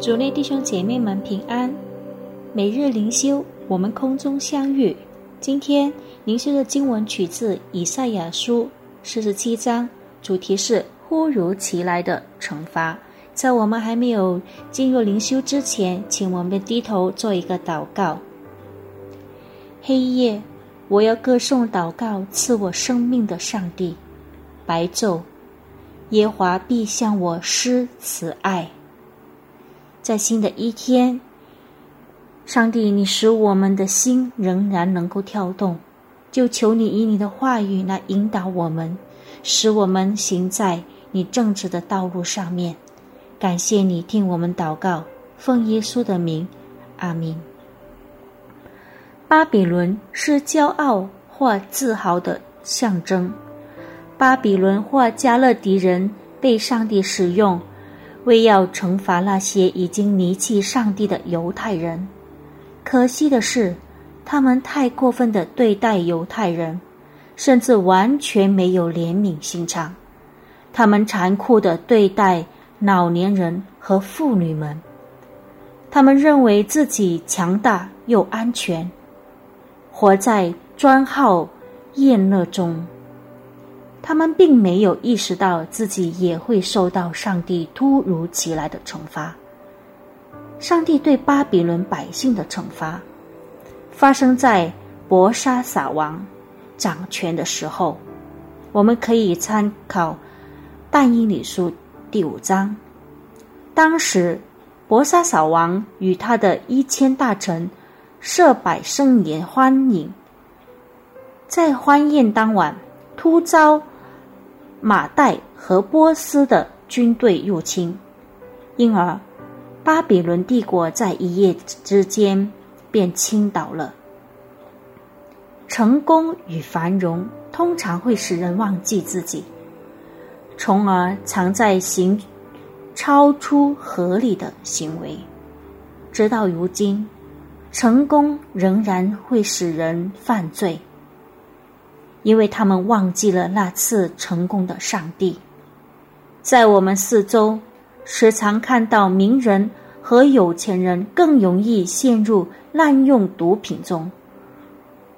主内弟兄姐妹们平安，每日灵修，我们空中相遇。今天灵修的经文取自以赛亚书四十七章，主题是忽如其来的惩罚。在我们还没有进入灵修之前，请我们低头做一个祷告。黑夜，我要歌颂祷告赐我生命的上帝；白昼，耶华必向我施慈爱。在新的一天，上帝，你使我们的心仍然能够跳动，就求你以你的话语来引导我们，使我们行在你正直的道路上面。感谢你听我们祷告，奉耶稣的名，阿明。巴比伦是骄傲或自豪的象征，巴比伦或加勒底人被上帝使用。为要惩罚那些已经离弃上帝的犹太人，可惜的是，他们太过分的对待犹太人，甚至完全没有怜悯心肠。他们残酷的对待老年人和妇女们。他们认为自己强大又安全，活在专好宴乐中。他们并没有意识到自己也会受到上帝突如其来的惩罚。上帝对巴比伦百姓的惩罚，发生在博沙撒王掌权的时候。我们可以参考但以理书第五章。当时，博沙撒王与他的一千大臣设摆盛宴欢迎，在欢宴当晚，突遭。马代和波斯的军队入侵，因而巴比伦帝国在一夜之间便倾倒了。成功与繁荣通常会使人忘记自己，从而常在行超出合理的行为。直到如今，成功仍然会使人犯罪。因为他们忘记了那次成功的上帝，在我们四周，时常看到名人和有钱人更容易陷入滥用毒品中。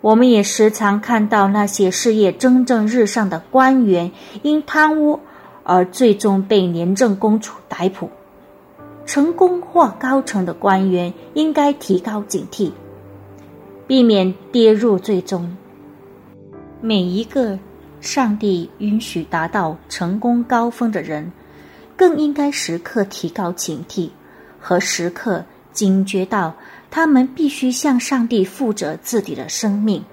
我们也时常看到那些事业蒸蒸日上的官员因贪污而最终被廉政公署逮捕。成功或高层的官员应该提高警惕，避免跌入最终。每一个上帝允许达到成功高峰的人，更应该时刻提高警惕，和时刻警觉到他们必须向上帝负责自己的生命。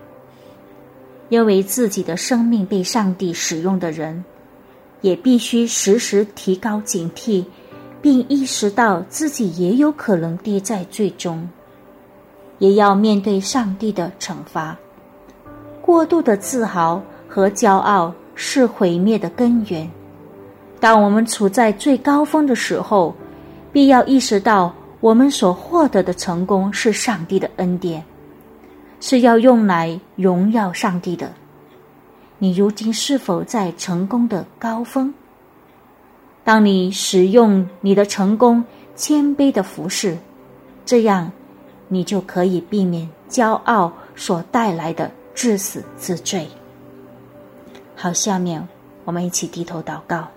因为自己的生命被上帝使用的人，也必须时时提高警惕，并意识到自己也有可能跌在最终，也要面对上帝的惩罚。过度的自豪和骄傲是毁灭的根源。当我们处在最高峰的时候，必要意识到我们所获得的成功是上帝的恩典，是要用来荣耀上帝的。你如今是否在成功的高峰？当你使用你的成功谦卑的服饰，这样你就可以避免骄傲所带来的。至死自罪。好，下面我们一起低头祷告。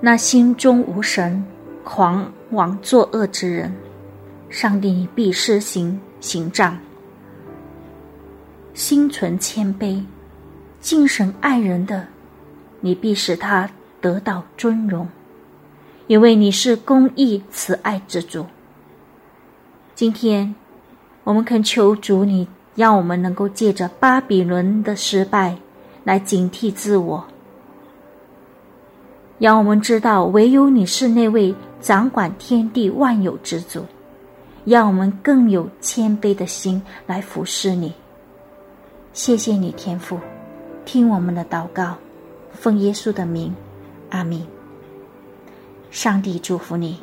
那心中无神、狂妄作恶之人，上帝必施行刑杖；心存谦卑、敬神爱人的，你必使他得到尊荣，因为你是公义慈爱之主。今天。我们恳求主，你让我们能够借着巴比伦的失败来警惕自我，让我们知道唯有你是那位掌管天地万有之主，让我们更有谦卑的心来服侍你。谢谢你，天父，听我们的祷告，奉耶稣的名，阿弥。上帝祝福你。